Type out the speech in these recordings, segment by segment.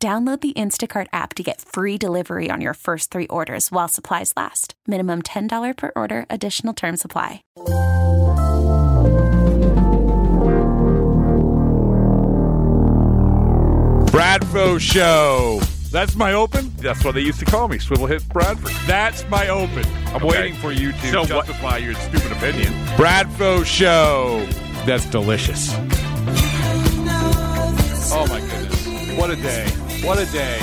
Download the Instacart app to get free delivery on your first three orders while supplies last. Minimum $10 per order, additional term supply. Bradfo Show. That's my open. That's what they used to call me, Swivel Hit Bradford. That's my open. I'm Okay. waiting for you to So what- justify your stupid opinion. Bradfo Show. That's delicious. Oh my goodness. What a day. What a day.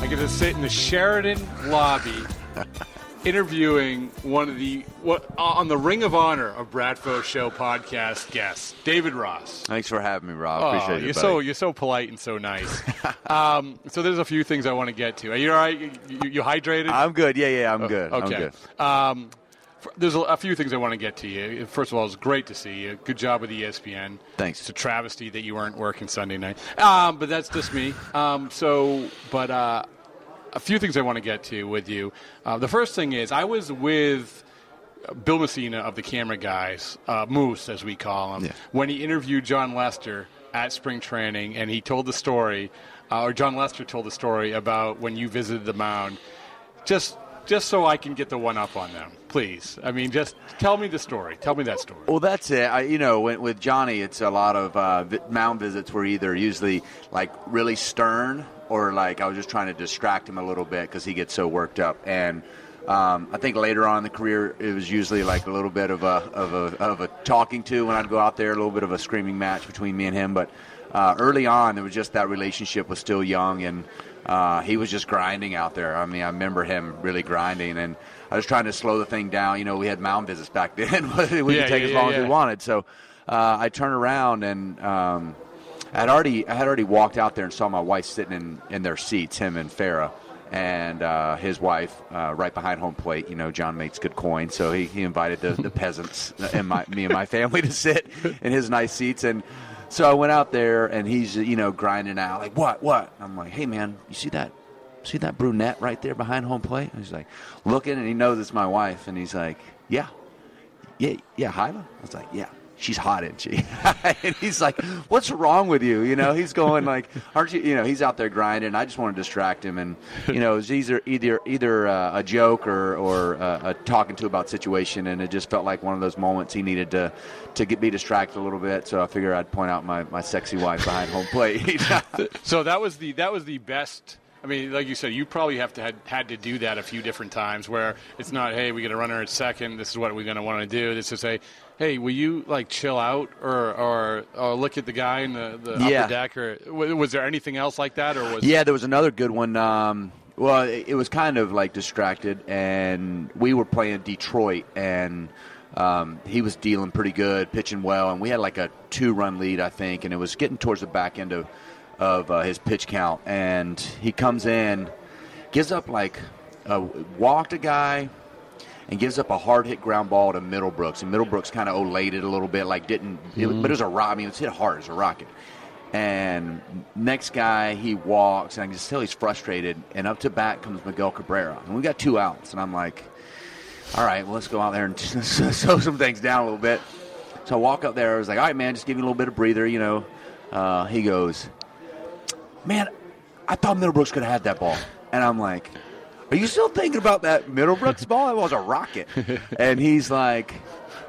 I get to sit in the Sheraton lobby interviewing one of the what on the Ring of Honor of Bradfo Show podcast guests, David Ross. Thanks for having me, Rob. Oh, Appreciate you're it. so you're so polite and so nice. um, so there's a few things I want to get to. Are you all right? You, you, hydrated? I'm good. Yeah, yeah, I'm good. I'm Okay. good. Um, there's a, a few things I want to get to you. First of all, it's great to see you. Good job with ESPN. Thanks. It's a travesty that you weren't working Sunday night. Um, but that's just me. Um, so, but uh, a few things I want to get to with you. Uh, the first thing is I was with Bill Messina of the Camera Guys, uh, Moose as we call him, Yeah. when he interviewed Jon Lester at spring training, and he told the story, uh, or Jon Lester told the story about when you visited the mound. Just, just so I can get the one up on them, please. I mean, just tell me the story. Tell me that story. Well, that's it. I, you know, with Johnny, it's a lot of uh, mound visits were either usually like really stern or like I was just trying to distract him a little bit because he gets so worked up. And um, I think later on in the career, it was usually like a little bit of a of a of a talking to when I'd go out there, a little bit of a screaming match between me and him. But uh, early on, it was just that relationship was still young and. Uh, he was just grinding out there. I mean, I remember him really grinding, and I was trying to slow the thing down. You know, we had mound visits back then; we Yeah, could take yeah, as long yeah, as we wanted. So uh, I turned around and um, I had already I had already walked out there and saw my wife sitting in, in their seats, him and Farrah, and uh, his wife uh, right behind home plate. You know, Jon makes good coin, so he, he invited the, the peasants and my me and my family to sit in his nice seats and. So I went out there and he's you know grinding out like what? What? I'm like hey man you see that see that brunette right there behind home plate? And he's like looking and he knows it's my wife and he's like yeah yeah, yeah, Hyla? I was like, yeah, she's hot, isn't she? and he's like, what's wrong with you? You know, he's going like, aren't you? You know, he's out there grinding. I just want to distract him, and you know, it was either either either uh, a joke or or uh, a talking to about situation, and it just felt like one of those moments he needed to to get be distracted a little bit. So I figured I'd point out my, my sexy wife behind home plate. So that was the that was the best. I mean, like you said, you probably have to had, had to do that a few different times where it's not, hey, we got a runner at second. This is what we're going to want to do. This is say, hey, will you like chill out or or, or look at the guy in the, the Yeah. upper deck or was there anything else like that or was Yeah, there was another good one. Um, well, it, it was kind of like distracted, and we were playing Detroit, and um, he was dealing pretty good, pitching well, and we had like a two-run lead, I think, and it was getting towards the back end of of uh, his pitch count, and he comes in, gives up like a, walked a guy. And gives up a hard hit ground ball to Middlebrooks, and Middlebrooks kind of olayed it a little bit, like didn't, it, but it was a rock. I mean, it was hit hard as a rocket. And next guy, he walks, and I can just tell he's frustrated. And up to bat comes Miguel Cabrera, and we got two outs. And I'm like, all right, well, let's go out there and slow some things down a little bit. So I walk up there. I was like, all right, man, just give me a little bit of breather, you know. Uh, he goes, man, I thought Middlebrooks could have had that ball. And I'm like, are you still thinking about that Middlebrooks ball? It was a rocket. and he's like,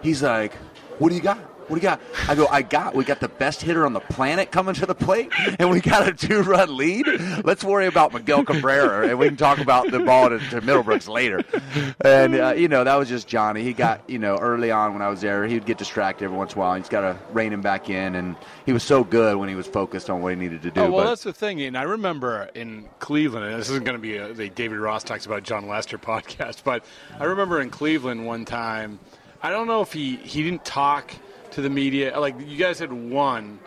he's like, what do you got? What do you got? I go, I got, we got the best hitter on the planet coming to the plate, and we got a two run lead. Let's worry about Miguel Cabrera, and we can talk about the ball to, to Middlebrooks later. And, uh, you know, that was just Johnny. He got, you know, early on when I was there, he would get distracted every once in a while. He's got to rein him back in, and he was so good when he was focused on what he needed to do. Oh, well, but- that's the thing. And I remember in Cleveland, and this isn't going to be a, the David Ross talks about Jon Lester podcast, but I remember in Cleveland one time, I don't know if he, he didn't talk to the media. Like, you guys had won,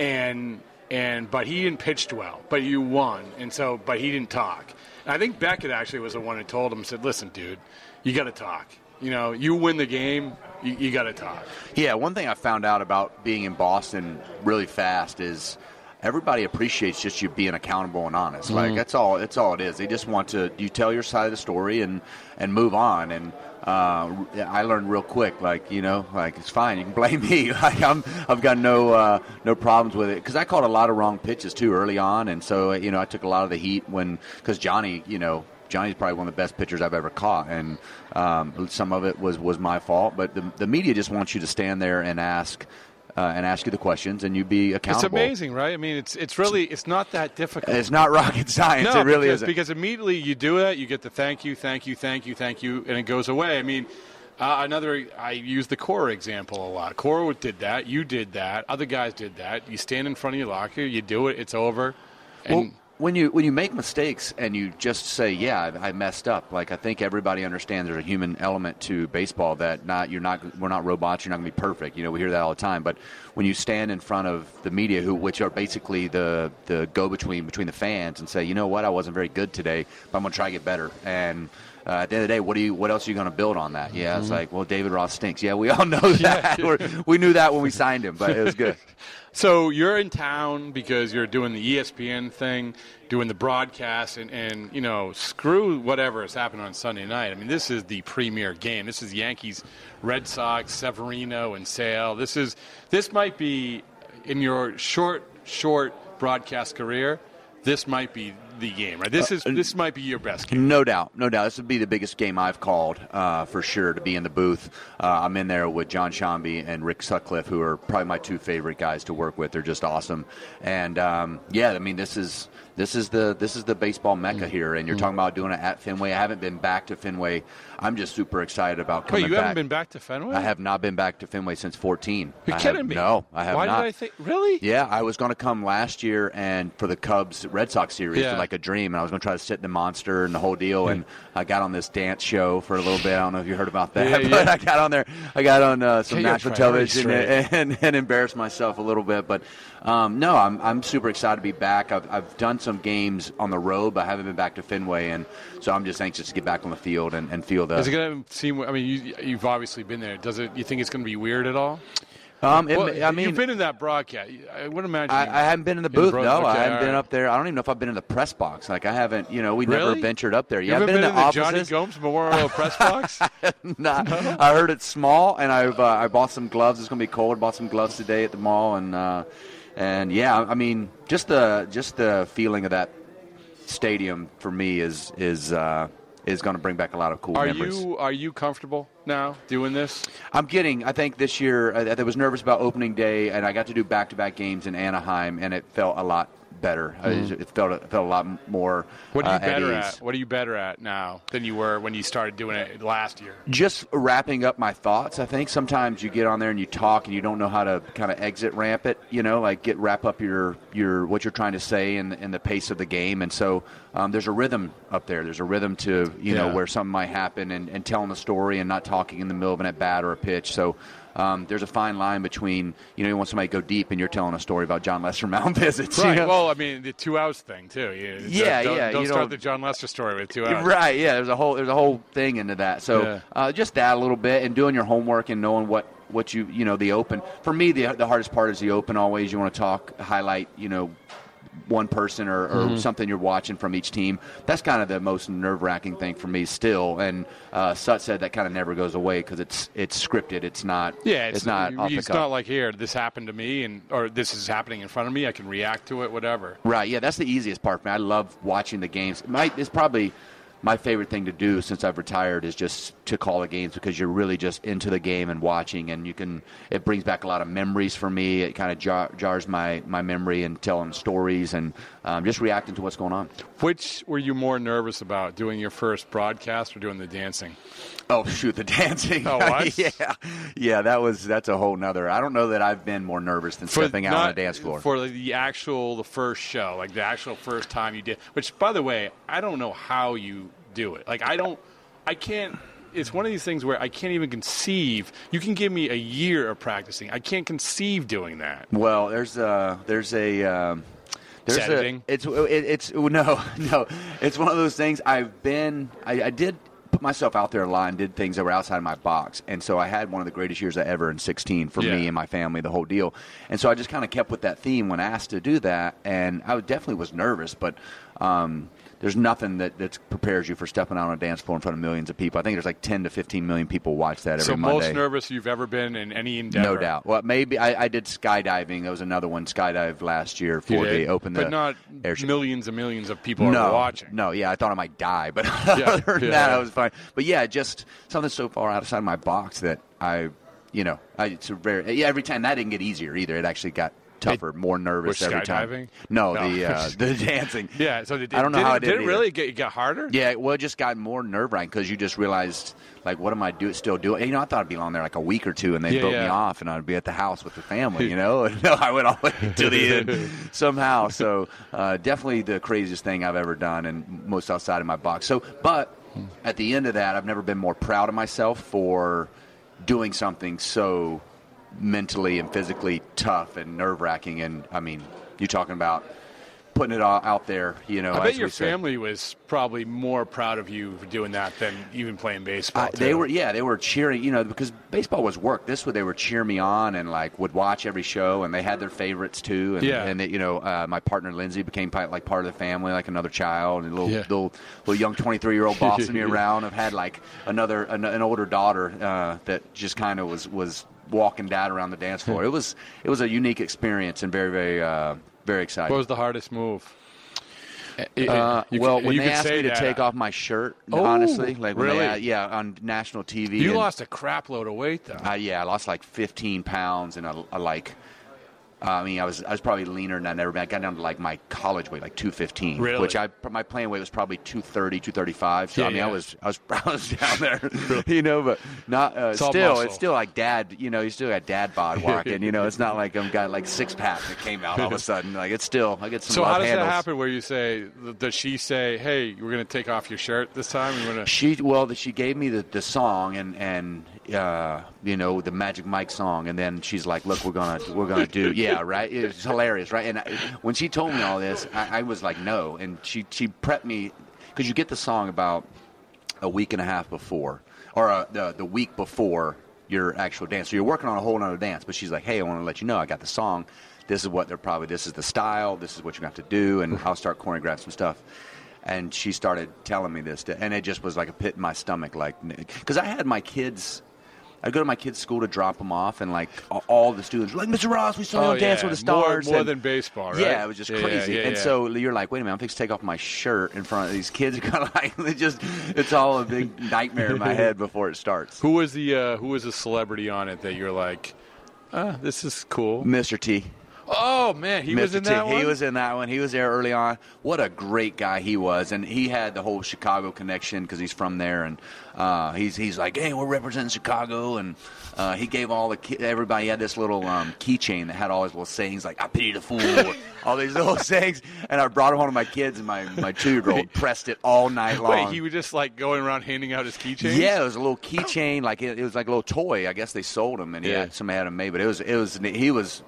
and and but he didn't pitch well, but you won, and so but he didn't talk. And I think Beckett actually was the one who told him, said, "Listen, dude, you got to talk. You know, you win the game, you, you got to talk." Yeah, one thing I found out about being in Boston really fast is everybody appreciates just you being accountable and honest. Like mm-hmm. that's all. That's all it is. They just want to you tell your side of the story and and move on. And uh, I learned real quick. Like you know, like it's fine. You can blame me. Like I'm I've got no uh, no problems with it because I caught a lot of wrong pitches too early on, and so you know I took a lot of the heat when because Johnny you know Johnny's probably one of the best pitchers I've ever caught, and um, some of it was was my fault. But the, the media just wants you to stand there and ask. Uh, and ask you the questions, and you be accountable. It's amazing, right? I mean, it's it's really it's not that difficult. It's not rocket science. no, it really because, isn't. because immediately you do it, you get the thank you, thank you, thank you, thank you, and it goes away. I mean, uh, another I use the Cora example a lot. Cora did that, you did that, other guys did that. You stand in front of your locker, you do it, it's over. And well, when you when you make mistakes and you just say, "Yeah, I, I messed up," like I think everybody understands there's a human element to baseball that not you're not we're not robots. You're not going to be perfect. You know, we hear that all the time. But when you stand in front of the media, who which are basically the the go between between the fans, and say, "You know what? I wasn't very good today, but I'm going to try to get better." And uh, at the end of the day, what do you? What else are you going to build on that? Yeah, it's like, well, David Ross stinks. Yeah, we all know that. We're- we knew that when we signed him, but it was good. So you're in town because you're doing the ESPN thing, doing the broadcast, and, and you know, screw whatever is happening on Sunday night. I mean, this is the premier game. This is Yankees, Red Sox, Severino, and Sale. This is this might be in your short, short broadcast career. This might be the game, right? This is this might be your best game. No doubt, no doubt. This would be the biggest game I've called uh, for sure to be in the booth. Uh, I'm in there with Jon Sciambi and Rick Sutcliffe, who are probably my two favorite guys to work with. They're just awesome, and um, yeah, I mean this is this is the this is the baseball mecca here, and you're talking about doing it at Fenway. I haven't been back to Fenway. I'm just super excited about coming back. Wait, you back. haven't been back to Fenway? I have not been back to Fenway since 14. You're I kidding have, me? No, I have Why not. did I think? Really? Yeah, I was going to come last year and for the Cubs Red Sox series, Yeah. like a dream, and I was going to try to sit in the monster and the whole deal. And I got on this dance show for a little bit. I don't know if you heard about that, Yeah, but yeah. I got on there. I got on uh, some national television and, and, and embarrassed myself a little bit. But um, no, I'm I'm super excited to be back. I've I've done some games on the road, but I haven't been back to Fenway, and so I'm just anxious to get back on the field and, and feel the. Is it going to seem? I mean, you, you've obviously been there. Does it? You think it's going to be weird at all? um, it- Well, I mean, you've been in that broadcast. I would imagine. I, I haven't been in the In booth. bro- no, I haven't been up there. I don't even know if I've been in the press box. Like I haven't. You know, we never ventured up there. You Yeah, I've ever been, in the, Jonny. Gomes Memorial Press Box? Nah, I heard it's small, and I've uh, I bought some gloves. It's gonna be cold. I Bought some gloves today at the mall, and uh, and yeah, I mean, just the just the feeling of that stadium for me is is uh, is going to bring back a lot of cool Are memories. you are you comfortable now doing this? I'm getting. I think this year I, I was nervous about opening day, and I got to do back-to-back games in Anaheim, and it felt a lot better. Uh, It felt it felt a lot more. What are you uh, better ease. at? What are you better at now than you were when you started doing it last year? just wrapping up my thoughts. I think sometimes you get on there and you talk and you don't know how to kind of exit ramp it. You know, like get wrap up your your what you're trying to say in in the pace of the game. And so um, there's a rhythm up there. There's a rhythm to you know where something might happen and, and telling the story and not talking in the middle of an at bat or a pitch. So. Um, there's a fine line between, you know, you want somebody to go deep and you're telling a story about Jon Lester mound visits. you Right. know? Well, I mean, the two outs thing too. You, Yeah, don't, yeah, Don't you start don't- the Jon Lester story with two outs. Right. Yeah. There's a whole there's a whole thing into that. So Yeah. uh, just that a little bit and doing your homework and knowing what what you you know the open. For me, the the hardest part is the open. Always you want to talk highlight you know one person or, or Mm-hmm. something you're watching from each team. That's kind of the most nerve wracking thing for me still. And uh, Sut said that kind of never goes away because it's it's scripted. It's not. Yeah, It's, not. off the It's not like here. This happened to me, and or this is happening in front of me. I can react to it, whatever. Right. Yeah, that's the easiest part for me. I love watching the games. It's probably my favorite thing to do since I've retired is just to call the games because you're really just into the game and watching, and you can. It brings back a lot of memories for me. It kind of jar, jars my my memory and telling stories and um, just reacting to what's going on. Which were you more nervous about, doing your first broadcast or doing the dancing? Oh shoot, the dancing. Oh, what? yeah, yeah. That was that's a whole nother. I don't know that I've been more nervous than stepping out on a dance floor. for the actual the first show, like the actual first time you did. Which, by the way, I don't know how you do it. Like I don't, I can't. it's one of these things where I can't even conceive. You can give me a year of practicing. I can't conceive doing that. Well, there's a there's a um, there's Editing? a it's it, it's no no it's one of those things. I've been I, I did put myself out there a lot and did things that were outside of my box, and so I had one of the greatest years I ever in 16 for Yeah. me and my family, the whole deal. And so I just kind of kept with that theme when asked to do that, and I definitely was nervous, but. Um, there's nothing that, that prepares you for stepping out on a dance floor in front of millions of people. I think there's like 10 to 15 million people watch that every so Monday. most nervous you've ever been in any endeavor. No doubt. Well, maybe I, I did skydiving. That was another one. Skydive last year for the open. but the not airship. millions and millions of people no, are watching. No, yeah, I thought I might die, but other than yeah, that, yeah. I was fine. But yeah, just something so far outside of my box that I, you know, I, it's a very yeah. Every time that didn't get easier either. It actually got tougher, more nervous every time. No, No. the uh, the dancing. Yeah. So did, I don't know did how it, did did it it either. really get, get harder? Yeah, well, it just got more nerve wracking because you just realized, like, what am I do still doing? You know, I thought I'd be on there like a week or two, and they Yeah, broke me off, and I'd be at the house with the family. You know, and no, I went all the way to the end somehow. So uh, definitely the craziest thing I've ever done, and most outside of my box. So, but at the end of that, I've never been more proud of myself for doing something so mentally and physically tough and nerve wracking. And I mean, you're talking about putting it all out there. You know, I bet your said. family was probably more proud of you for doing that than even playing baseball. Uh, they were, yeah, they were cheering, you know, because baseball was work. This way, they were cheering me on and like would watch every show, and they had their favorites too. And, Yeah. and they, you know, uh, my partner Lindsay became like part of the family, like another child, and a little, Yeah. little, little young twenty three year old bossing me around. I've had like another, an, an older daughter uh, that just kind of was was walking dad around the dance floor. it was, it was a unique experience and very, very, uh, very exciting. What was the hardest move? Uh, You well, when you they asked me to that. take off my shirt, Oh, honestly, like really? they, yeah, on national TV. you and- lost a crap load of weight though. Uh, yeah, I lost like 15 pounds, and a, I like. Uh, I mean, I was I was probably leaner than I'd ever been. I got down to like my college weight, like 215, Really? which I my playing weight was probably 230, 235. So Yeah, I mean, yeah. I was I was I was down there, you know, but not uh, It's still. muscle. It's still like dad, you know, you still got dad bod walking. you know, it's not like I've got like six pack that came out all of a sudden. Like it's still I get some so how does handles. that happen? Where you say, does she say, "Hey, we're going to take off your shirt this time"? Going to. She well, she gave me the, the song and and uh, you know the Magic Mike song, and then she's like, "Look, we're gonna we're gonna do yeah, right." It's hilarious, right? And I, when she told me all this, I, I was like, "No," and she she prepped me because you get the song about a week and a half before, or uh, the the week before your actual dance. So you're working on a whole other dance, but she's like, "Hey, I want to let you know I got the song. This is what they're probably. This is the style. This is what you have to do, and I'll start choreographing some stuff." And she started telling me this, and it just was like a pit in my stomach, like because I had my kids. I'd go to my kids' school to drop them off, and like all the students were like, "Mr. Ross, we saw you Oh, on Dance yeah. with the Stars." more and- than baseball, right? Yeah, it was just Yeah, crazy. yeah, and so you're like, "Wait a minute, I'm fixing to take off my shirt in front of these kids." Kind of like it just, it's all a big nightmare in my head before it starts. Who was the uh, Who was the celebrity on it that you're like, ah, this is cool? Mr. T. Oh man, he was in that He one. was in that one. He was there early on. What a great guy he was, and he had the whole Chicago connection because he's from there, and uh, he's he's like, hey, we're representing Chicago, and uh, he gave all the ki- everybody he had this little um, keychain that had all his little sayings like "I pity the fool," all these little sayings, and I brought him home to my kids, and my my two year old pressed it all night long. Wait, he was just like going around handing out his keychains. Yeah, it was a little keychain, like it, it was like a little toy. I guess they sold him, and he Yeah. had, somebody had him made. But it was it was he was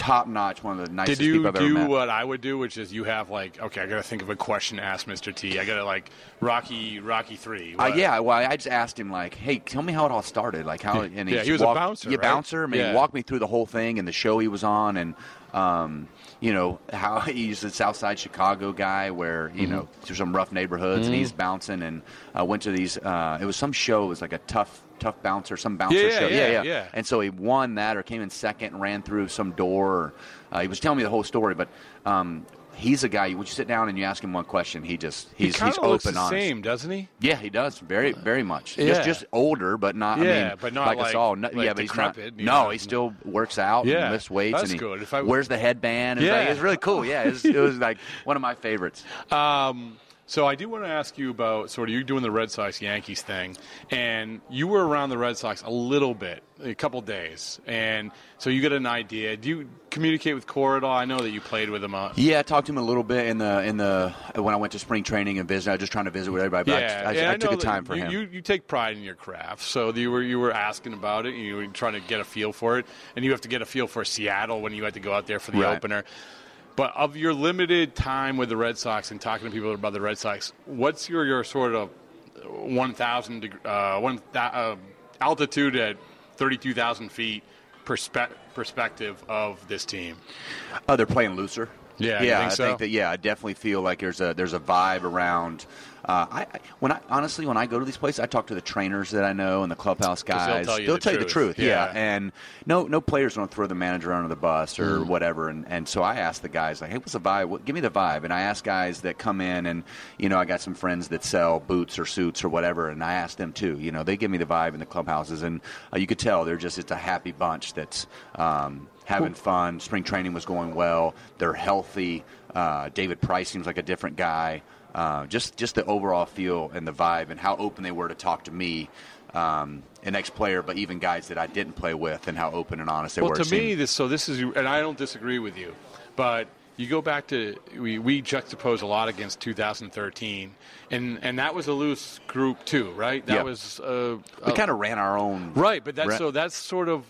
top notch, one of the nicest Did you people I've ever do met. what I would do, which is you have like, okay, I got to think of a question to ask Mr. T. I got to like Rocky, Rocky three. Uh, What? yeah, well, I just asked him like, "Hey, tell me how it all started. Like how?" And Yeah, he was a bouncer, Yeah, right? bouncer. I mean, Yeah. he walked me through the whole thing and the show he was on, and um, you know how he's a Southside Chicago guy, where you Mm-hmm. know there's some rough neighborhoods, and he's bouncing, and uh, went to these. Uh, it was some show. It was like a tough. Tough bouncer, some bouncer Yeah, yeah, show. yeah, yeah. And so he won that, or came in second, and ran through some door. Or, uh, he was telling me the whole story, but um, he's a guy. When you sit down and you ask him one question, he just he's kind he's of looks open, the honest. same, doesn't he? Yeah, he does very, very much. Yeah. Just, just older, but not. I Yeah, mean, but not like, us like- all. No, like yeah, but he's not. No, know. he still works out Yeah, and lifts weights. that's and he good. If I- wears the headband. It's, Yeah. like, it's really cool. Yeah, it was, it was like one of my favorites. Um, So I do want to ask you about sort of you doing the Red Sox Yankees thing, and you were around the Red Sox a little bit, a couple days, and so you get an idea. Do you communicate with Cora at all? I know that you played with him. Uh, Yeah, I talked to him a little bit in the in the when I went to spring training and visit. I was just trying to visit with everybody. But yeah, I, I, I I took the time for you, him. You, you take pride in your craft, so you were you were asking about it. You were trying to get a feel for it, and you have to get a feel for Seattle when you had to go out there for the Right. opener. But of your limited time with the Red Sox and talking to people about the Red Sox, what's your your sort of one thousand deg- uh, one uh, altitude at thirty two thousand feet perspe- perspective of this team? Oh, they're playing looser. Yeah, yeah. think I so? think that. Yeah, I definitely feel like there's a there's a vibe around. Uh, I, I when I honestly when I go to these places, I talk to the trainers that I know and the clubhouse guys. they'll tell you the the truth. truth. Yeah. and no no players don't throw the manager under the bus or Mm. whatever. And and so I ask the guys like, hey, what's the vibe? What, give me the vibe. And I ask guys that come in and you know I got some friends that sell boots or suits or whatever, and I ask them too. You know, they give me the vibe in the clubhouses, and uh, you could tell they're just it's a happy bunch that's. Um, having fun. Spring training was going well. They're healthy. Uh, David Price seems like a different guy. Uh, just just the overall feel and the vibe and how open they were to talk to me, um, an ex-player, but even guys that I didn't play with, and how open and honest they well, were. to It me, this so this is, and I don't disagree with you, but you go back to we, we juxtapose a lot against 2013, and and that was a loose group too, right? That Yeah. was uh, we uh, kind of ran our own. right, but that's Ra- so that's sort of.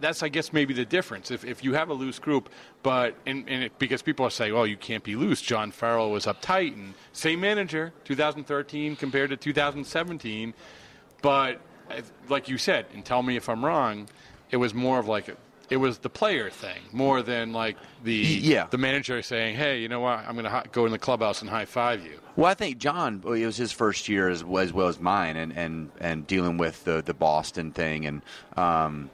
That's, I guess, maybe the difference. If, if you have a loose group, but and, and it, because people are saying, "Oh, you can't be loose." John Farrell was uptight, and same manager, 2013 compared to 2017. But like you said, and tell me if I'm wrong, it was more of like a, it was the player thing more than like the yeah. the manager saying, "Hey, you know what? I'm going to hi- go in the clubhouse and high five you." Well, I think John. It was his first year as, as well as mine, and, and, and dealing with the, the Boston thing, and um,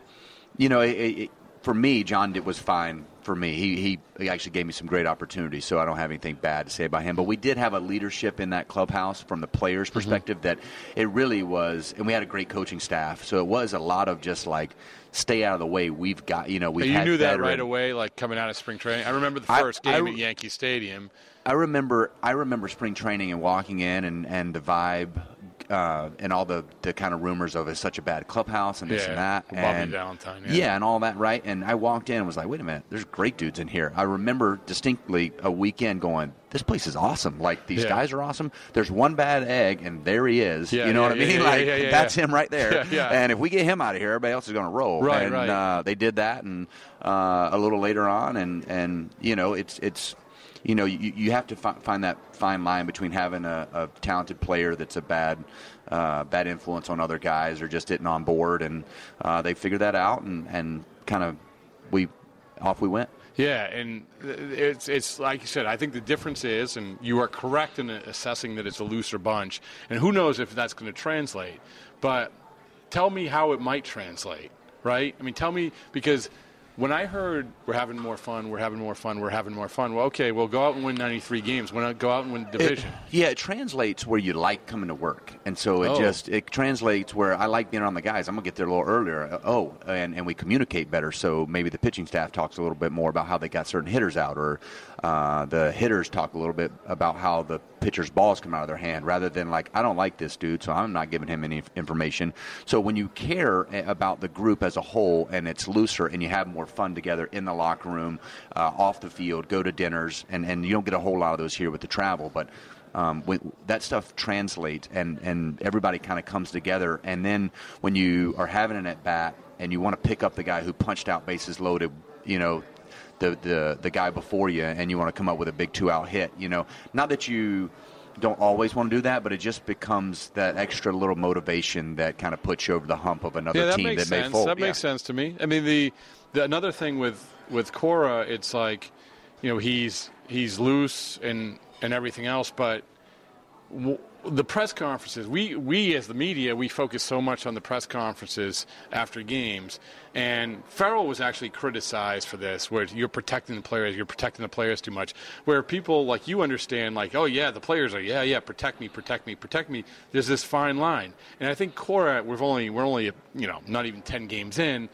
you know, it, it, for me, John it was fine for me. He, he he actually gave me some great opportunities, so I don't have anything bad to say about him. But we did have a leadership in that clubhouse from the players' Mm-hmm. perspective that it really was, and we had a great coaching staff. So it was a lot of just like stay out of the way. We've got you know we you had knew that right away, like coming out of spring training. I remember the I- first I- game at Yankee Stadium. I remember I remember spring training and walking in and, and the vibe uh, and all the, the kind of rumors of it's such a bad clubhouse and this Yeah, and that Bobby and Valentine, yeah. and all that right and I walked in and was like wait a minute there's great dudes in here I remember distinctly a weekend going this place is awesome like these Yeah. guys are awesome there's one bad egg and there he is Yeah, you know yeah, what I mean yeah, like yeah, yeah, that's yeah. him right there Yeah, yeah. and if we get him out of here everybody else is going to roll Right, and right. Uh, they did that and uh, a little later on and and you know it's it's you know, you, you have to fi- find that fine line between having a, a talented player that's a bad, uh, bad influence on other guys or just isn't on board, and uh, they figured that out, and, and kind of we off we went. Yeah, and it's it's like you said. I think the difference is, and you are correct in assessing that it's a looser bunch, and who knows if that's going to translate. But tell me how it might translate, right? I mean, tell me because when I heard we're having more fun, we're having more fun, we're having more fun. Well, okay, well, go out and win 93 games. Why not go out and win the division? It, yeah, it translates where you like coming to work, and so it Oh. just it translates where I like being around the guys. I'm gonna get there a little earlier. Uh, Oh, and, and we communicate better. So maybe the pitching staff talks a little bit more about how they got certain hitters out, or uh, the hitters talk a little bit about how the pitcher's balls come out of their hand, rather than like I don't like this dude, so I'm not giving him any information. So when you care about the group as a whole, and it's looser, and you have more fun together in the locker room, uh, off the field, go to dinners, and and you don't get a whole lot of those here with the travel, but um, when, that stuff translates and, and everybody kind of comes together. And then when you are having an at bat and you want to pick up the guy who punched out bases loaded, you know, the, the, the guy before you, and you want to come up with a big two out hit, you know, not that you don't always want to do that, but it just becomes that extra little motivation that kind of puts you over the hump of another yeah, that team that sense. may fold. That yeah. makes sense to me. I mean, the, the another thing with with Cora, it's like, you know, he's he's loose and and everything else, but w- the press conferences, we we as the media, we focus so much on the press conferences after games, and Farrell was actually criticized for this, where you're protecting the players, you're protecting the players too much. Where people like you understand, like, oh yeah, the players are, yeah, yeah, protect me, protect me, protect me. There's this fine line, and I think Cora, we've only we're only you know not even ten games in,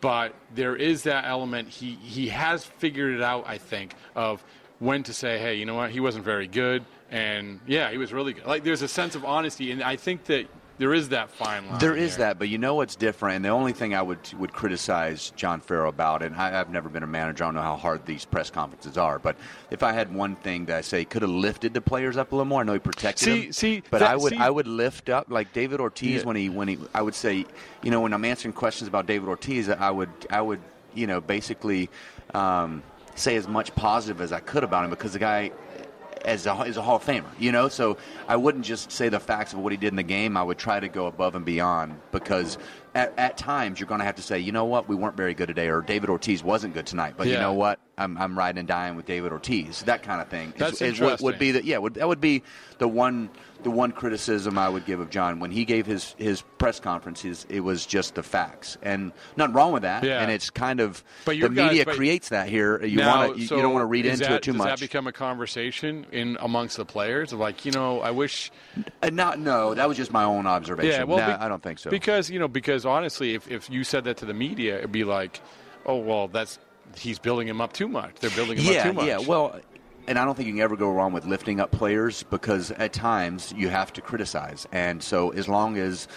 but there is that element. He he has figured it out. I think of when to say, hey, you know what, he wasn't very good, and yeah, he was really good. Like there's a sense of honesty, and I think that there is that fine line. There is there. that, but you know what's different, and the only thing I would would criticize John Farrell about, and I, I've never been a manager, I don't know how hard these press conferences are, but if I had one thing that I say could have lifted the players up a little more, I know he protected See- them, see, but that- I would see- I would lift up like David Ortiz Yeah. when he when he I would say, you know, when I'm answering questions about David Ortiz, I would I would you know basically um, say as much positive as I could about him because the guy as a, as a Hall of Famer, you know. So I wouldn't just say the facts of what he did in the game. I would try to go above and beyond because at, at times you're going to have to say, you know what, we weren't very good today, or David Ortiz wasn't good tonight. But you know what, I'm, I'm riding and dying with David Ortiz. That kind of thing. is- That's is, what would be the yeah. Would, that would be the one the one criticism I would give of John when he gave his his press conferences. It was just the facts, and nothing wrong with that. Yeah. And it's kind of But the guys- media creates that here. You want you, so you don't want to read into that- it too does much. that become a conversation in amongst the players? Of like, you know, I wish. Uh, not no, that was just my own observation. Yeah, well, No, be- I don't think so. Because you know, because honestly, if if you said that to the media, it'd be like, oh well, that's he's building him up too much. They're building him yeah, up too much. yeah. Well, and I don't think you can ever go wrong with lifting up players because at times you have to criticize, and so as long as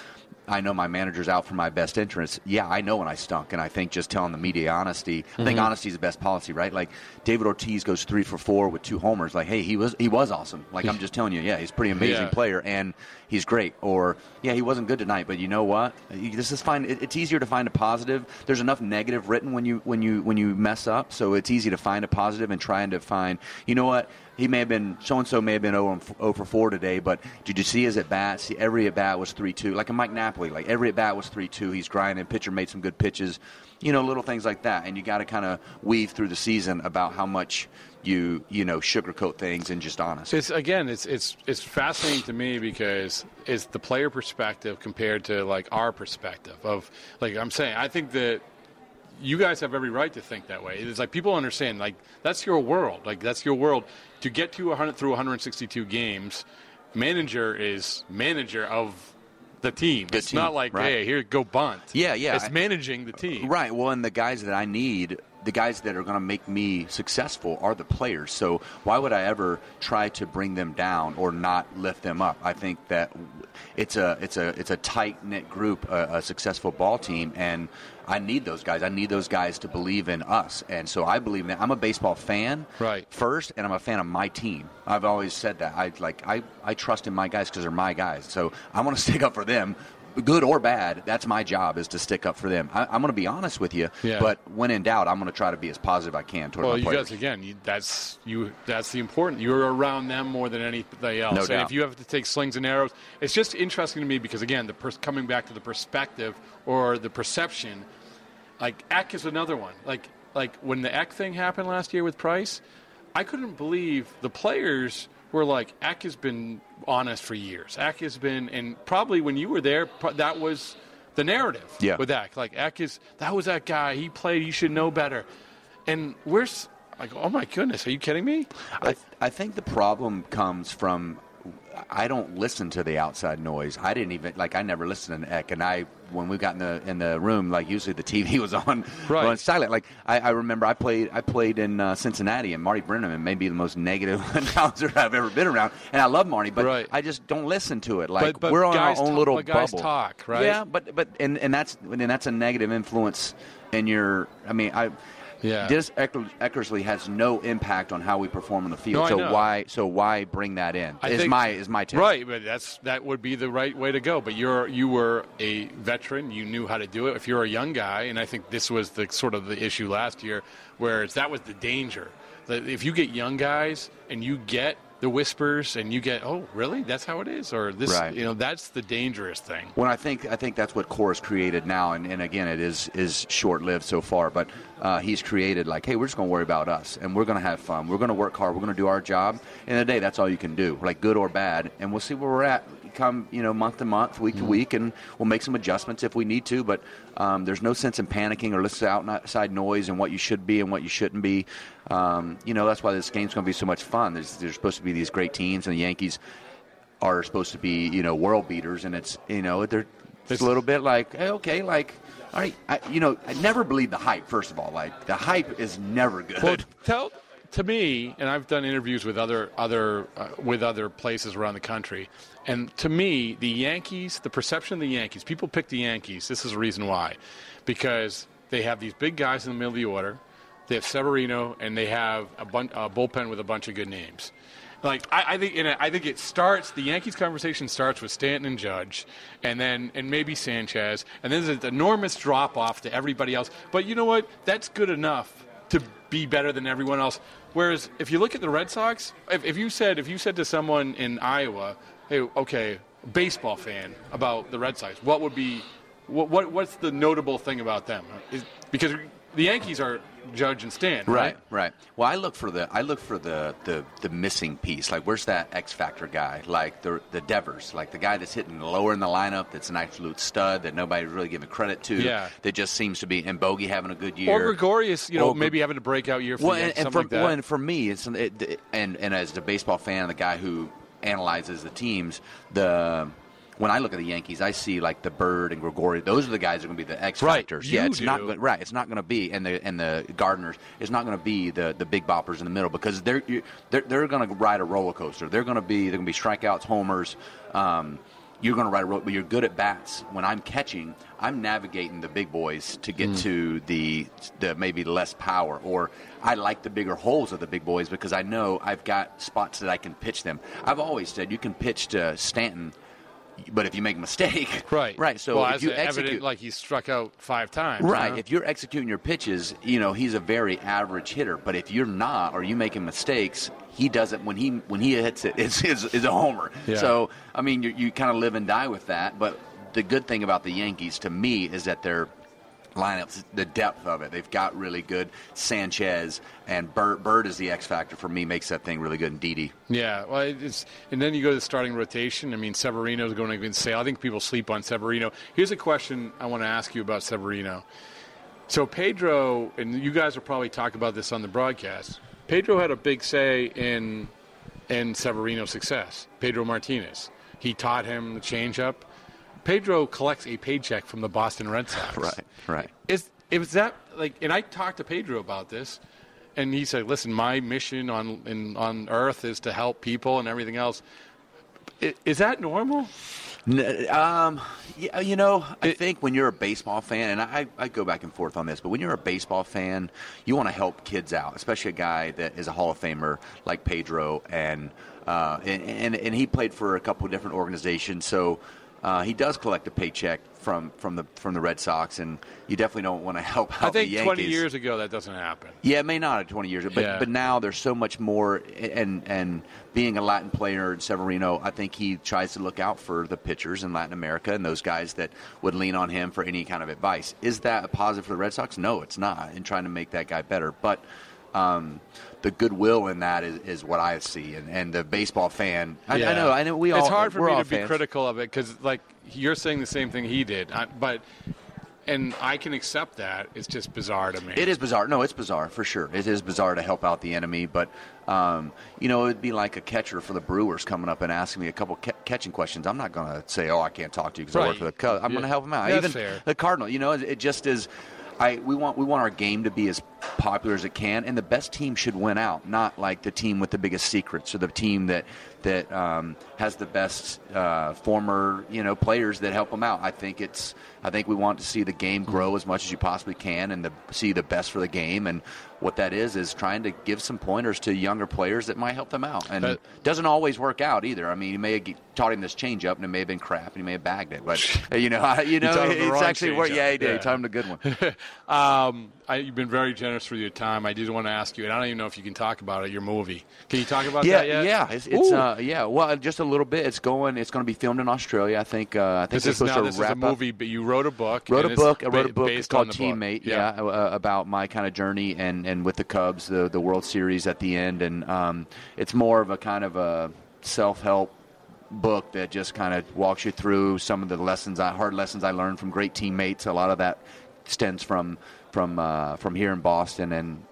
I know my manager's out for my best interest. Yeah, I know when I stunk, and I think just telling the media honesty. I Mm-hmm. think honesty is the best policy, right? Like David Ortiz goes three for four with two homers. Like, hey, he was he was awesome. Like I'm just telling you, yeah, he's a pretty amazing Yeah. player, and he's great. Or yeah, he wasn't good tonight, but you know what? This is fine. It, it's easier to find a positive. There's enough negative written when you when you when you mess up, so it's easy to find a positive and trying to find. You know what? He may have been so and so may have been 0, 0 for 4 today, but did you see his at bats? See, every at bat was 3 2. Like a Mike Napoli, like every at bat was 3 2. He's grinding. Pitcher made some good pitches. You know, little things like that. And you got to kind of weave through the season about how much you, you know, sugarcoat things and just honest. It's again, it's it's it's fascinating to me because it's the player perspective compared to like our perspective of like I'm saying. I think that you guys have every right to think that way. It's like people understand like that's your world. Like that's your world. To get to 100 through 162 games, manager is manager of the team. The it's team, not like right. hey, here go bunt. Yeah, yeah. It's managing the team. Right. Well, and the guys that I need, the guys that are going to make me successful are the players. So why would I ever try to bring them down or not lift them up? I think that it's a it's a it's a tight knit group, a, a successful ball team, and I need those guys. I need those guys to believe in us, and so I believe in that. I'm a baseball fan, Right. First, and I'm a fan of my team. I've always said that. I like I I trust in my guys because they're my guys. So I want to stick up for them. Good or bad, that's my job is to stick up for them. I, I'm going to be honest with you, Yeah. but when in doubt, I'm going to try to be as positive I can toward Well, my you guys again. You, that's you. That's the important. You're around them more than anything else. No and doubt. if you have to take slings and arrows, it's just interesting to me because again, the pers- coming back to the perspective or the perception. Like Eck is another one. Like like when the Eck thing happened last year with Price, I couldn't believe the players were like Eck has been honest for years. Eck has been, and probably when you were there, that was the narrative Yeah. with Eck. Like Eck is that was that guy. He played. You should know better. And we're like, oh my goodness, are you kidding me? I, I think the problem comes from I don't listen to the outside noise. I didn't even like I never listened to Eck, and I when we got in the in the room, like usually the TV was on, Right. on silent. Like I, I remember I played I played in uh, Cincinnati, and Marty Brennaman may be the most negative announcer I've ever been around, and I love Marty, but Right. I just don't listen to it. Like But- but we're on our own talk- little bubble. talk, right? Yeah, but but and and that's and that's a negative influence in your. I mean, I. Yeah. Dennis Eckersley has no impact on how we perform on the field. No, so why so why bring that in? I is think- my is my take. Right, but that's that would be the right way to go. But you're you were a veteran, you knew how to do it. If you're a young guy, and I think this was the sort of the issue last year, where that was the danger. That if you get young guys and you get the whispers and you get, oh, really? That's how it is, or this, Right. you know, that's the dangerous thing. When I think I think that's what Cora's created now, and, and again, it is is short lived so far. But uh, he's created like, hey, we're just going to worry about us, and we're going to have fun. We're going to work hard. We're going to do our job. And the day, that's all you can do, like good or bad, and we'll see where we're at. Come, you know, month to month, week to week, and we'll make some adjustments if we need to. But um, there's no sense in panicking or listening to outside noise and what you should be and what you shouldn't be. Um, you know, that's why this game's going to be so much fun. There's, there's supposed to be these great teams, and the Yankees are supposed to be, you know, world beaters, and it's, you know, they're it's a little bit like, hey, okay, like, all right, I, you know, I never believe the hype. First of all, like the hype is never good. Well, tell to me, and I've done interviews with other other uh, with other places around the country, and to me, the Yankees, the perception of the Yankees, people pick the Yankees. This is the reason why, because they have these big guys in the middle of the order. They have Severino, and they have a, bun- a bullpen with a bunch of good names. Like I, I think, I think it starts. The Yankees conversation starts with Stanton and Judge, and then and maybe Sanchez, and then there's an enormous drop off to everybody else. But you know what? That's good enough to be better than everyone else. Whereas if you look at the Red Sox, if, if you said if you said to someone in Iowa, "Hey, okay, baseball fan about the Red Sox," what would be what, what what's the notable thing about them? Is, because the Yankees are Judge and stand. right? Right, right. Well, I look for the I look for the, the, the missing piece. Like, where's that X factor guy? Like the the Devers, like the guy that's hitting lower in the lineup, that's an absolute stud that nobody's really giving credit to. Yeah. That just seems to be and Bogey having a good year. Or Gregorius, you know, Or maybe having a breakout year for well, and, and something for like that. well, and for me, it's it, and and as a baseball fan, the guy who analyzes the teams, the when I look at the Yankees, I see like the Bird and Gregory. Those are the guys that are going to be the X Right, factors. you yeah, it's not do. go- right. It's not going to be and the and the Gardners. It's not going to be the the big boppers in the middle because they're you- they're, they're going to ride a roller coaster. They're going to be they're going to be strikeouts, homers. Um, you're going to ride a roller, but you're good at bats. When I'm catching, I'm navigating the big boys to get to the the maybe less power, or I like the bigger holes of the big boys because I know I've got spots that I can pitch them. I've always said you can pitch to Stanton, but if you make a mistake, right, right. So well, if you evident, execute, like he struck out five times, Right. huh? If you're executing your pitches, you know he's a very average hitter. But if you're not, or you making mistakes, he doesn't. When he when he hits it, it's it's, it's a homer. Yeah. So I mean, you, you kind of live and die with that. But the good thing about the Yankees, to me, is that their lineups, the depth of it. They've got really good Sanchez and Bird. Bird is the X factor for me. Makes that thing really good. And Didi. Yeah, well, it's and then you go to the starting rotation. I mean, Severino's going against Sale. I think people sleep on Severino. Here's a question I want to ask you about Severino. So Pedro, and you guys will probably talk about this on the broadcast. Pedro had a big say in in Severino's success. Pedro Martinez. He taught him the changeup. Pedro collects a paycheck from the Boston Red Sox. Right. Right. Is is that like? And I talked to Pedro about this, and he said, "Listen, my mission on in, on Earth is to help people and everything else." Is that normal? Um, yeah, you know, I think when you're a baseball fan, and I, I go back and forth on this, but when you're a baseball fan, you want to help kids out, especially a guy that is a Hall of Famer like Pedro, and uh, and, and and he played for a couple of different organizations, so uh, he does collect a paycheck from from the from the Red Sox, and you definitely don't want to help out I think the Yankees. 20 years ago that doesn't happen. Yeah, it may not have 20 years, but Yeah. but now there's so much more, and and being a Latin player in Severino, I think he tries to look out for the pitchers in Latin America and those guys that would lean on him for any kind of advice. Is that a positive for the Red Sox? No, it's not. In trying to make that guy better, but. Um, the goodwill in that is, is what I see, and, and the baseball fan. I, I know, I know. We all. It's hard for me to be critical of it because, like, you're saying the same thing he did, I, but and I can accept that. It's just bizarre to me. It is bizarre. No, it's bizarre for sure. It is bizarre to help out the enemy, but um, you know, it'd be like a catcher for the Brewers coming up and asking me a couple ca- catching questions. I'm not going to say, "Oh, I can't talk to you because I work for the Cubs." I'm Yeah. going to help him out. That's Even fair. the Cardinal, you know, it, it just is. I we want we want our game to be as popular as it can, and the best team should win out, not like the team with the biggest secrets or the team that that um, has the best uh, former you know players that help them out. I think it's I think we want to see the game grow as much as you possibly can, and the, see the best for the game. And what that is is trying to give some pointers to younger players that might help them out. And it doesn't always work out either. I mean, you may have taught him this changeup, and it may have been crap, and he may have bagged it, but you know, I- you know, it's actually worked. Yeah, he did. He Yeah. taught him the good one. Um, I, you've been very generous with your time. I did want to ask you, and I don't even know if you can talk about it. Your movie. Can you talk about yeah, that yet? yeah, it's, it's uh, yeah. Well, just a little bit. It's going. It's going to be filmed in Australia. I think. Uh, I think this is now this is a up- movie, but you wrote a book. wrote a book. I wrote a book It's called the book. Teammate. Yeah, uh, about my kind of journey and and with the Cubs, the the World Series at the end, and um, it's more of a kind of a self help book that just kind of walks you through some of the lessons, I, hard lessons I learned from great teammates. A lot of that stems from from uh, from here in Boston and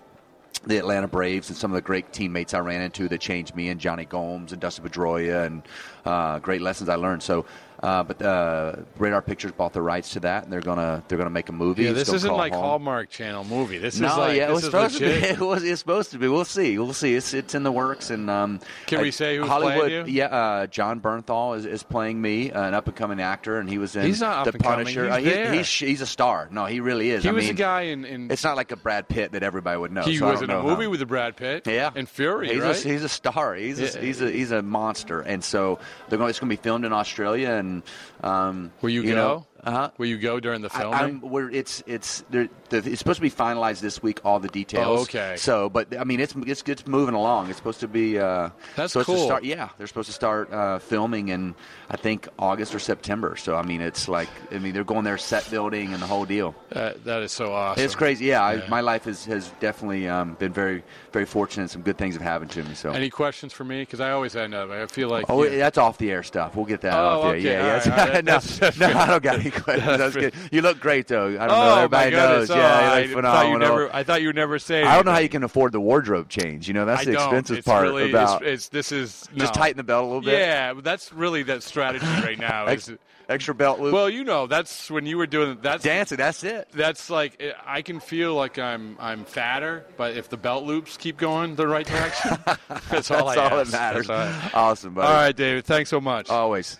the Atlanta Braves and some of the great teammates I ran into that changed me, and Jonny Gomes and Dusty Pedroia, and uh, great lessons I learned. So Uh, but uh, Radar Pictures bought the rights to that, and they're gonna they're gonna make a movie. Yeah, this isn't like Home. Hallmark Channel movie. This No, is like yeah, it was supposed legit. to be. It was it's supposed to be. We'll see. We'll see. It's it's in the works, and um, Can we say who's playing Hollywood? you? Yeah, uh, Jon Bernthal is, is playing me, uh, an up and coming actor, and he was in He's not The. Punisher. He's Uh, there. he's, he's a star. No, he really is. He I was mean, a guy in. in It's not like a Brad Pitt that everybody would know. he so was in a movie how. with Brad Pitt. Yeah, and Fury, he's right? A, he's a star. He's Yeah. a, he's a he's a monster, and so they're going. It's going to be filmed in Australia, and um, Will you, you go? know, uh-huh. Will you go during the I, filming? I'm, we're, it's it's there- the, it's supposed to be finalized this week. All the details. Oh, okay. So, but I mean, it's it's, it's moving along. It's supposed to be. Uh, That's supposed cool. To start, yeah, they're supposed to start uh, filming in I think August or September. So I mean, it's like I mean they're going there set building and the whole deal. Uh, that is so awesome. It's crazy. Yeah, Yeah. I, my life has has definitely um, been very very fortunate. Some good things have happened to me. So. Any questions for me? Because I always end up. I feel like. Oh, you- that's off the air stuff. We'll get that Oh, off the air. okay, Yeah, yeah. right, no, That's- no. I don't got any questions. That's That's good. You look great, though. I don't oh know. Everybody knows. Oh, yeah, I look thought you phenomenal. never. I thought you would never say. I don't know how you can afford the wardrobe change. You know, that's I the don't. expensive it's part really, about. It's, it's this is just no. tighten the belt a little bit. Yeah, that's really that strategy right now. Ex- is, extra belt loop. well, you know, that's when you were doing that's dancing. That's it. That's like eh, I can feel like I'm I'm fatter, but if the belt loops keep going the right direction, that's all That's I all that matters. All Awesome, buddy. All right, David. Thanks so much. Always.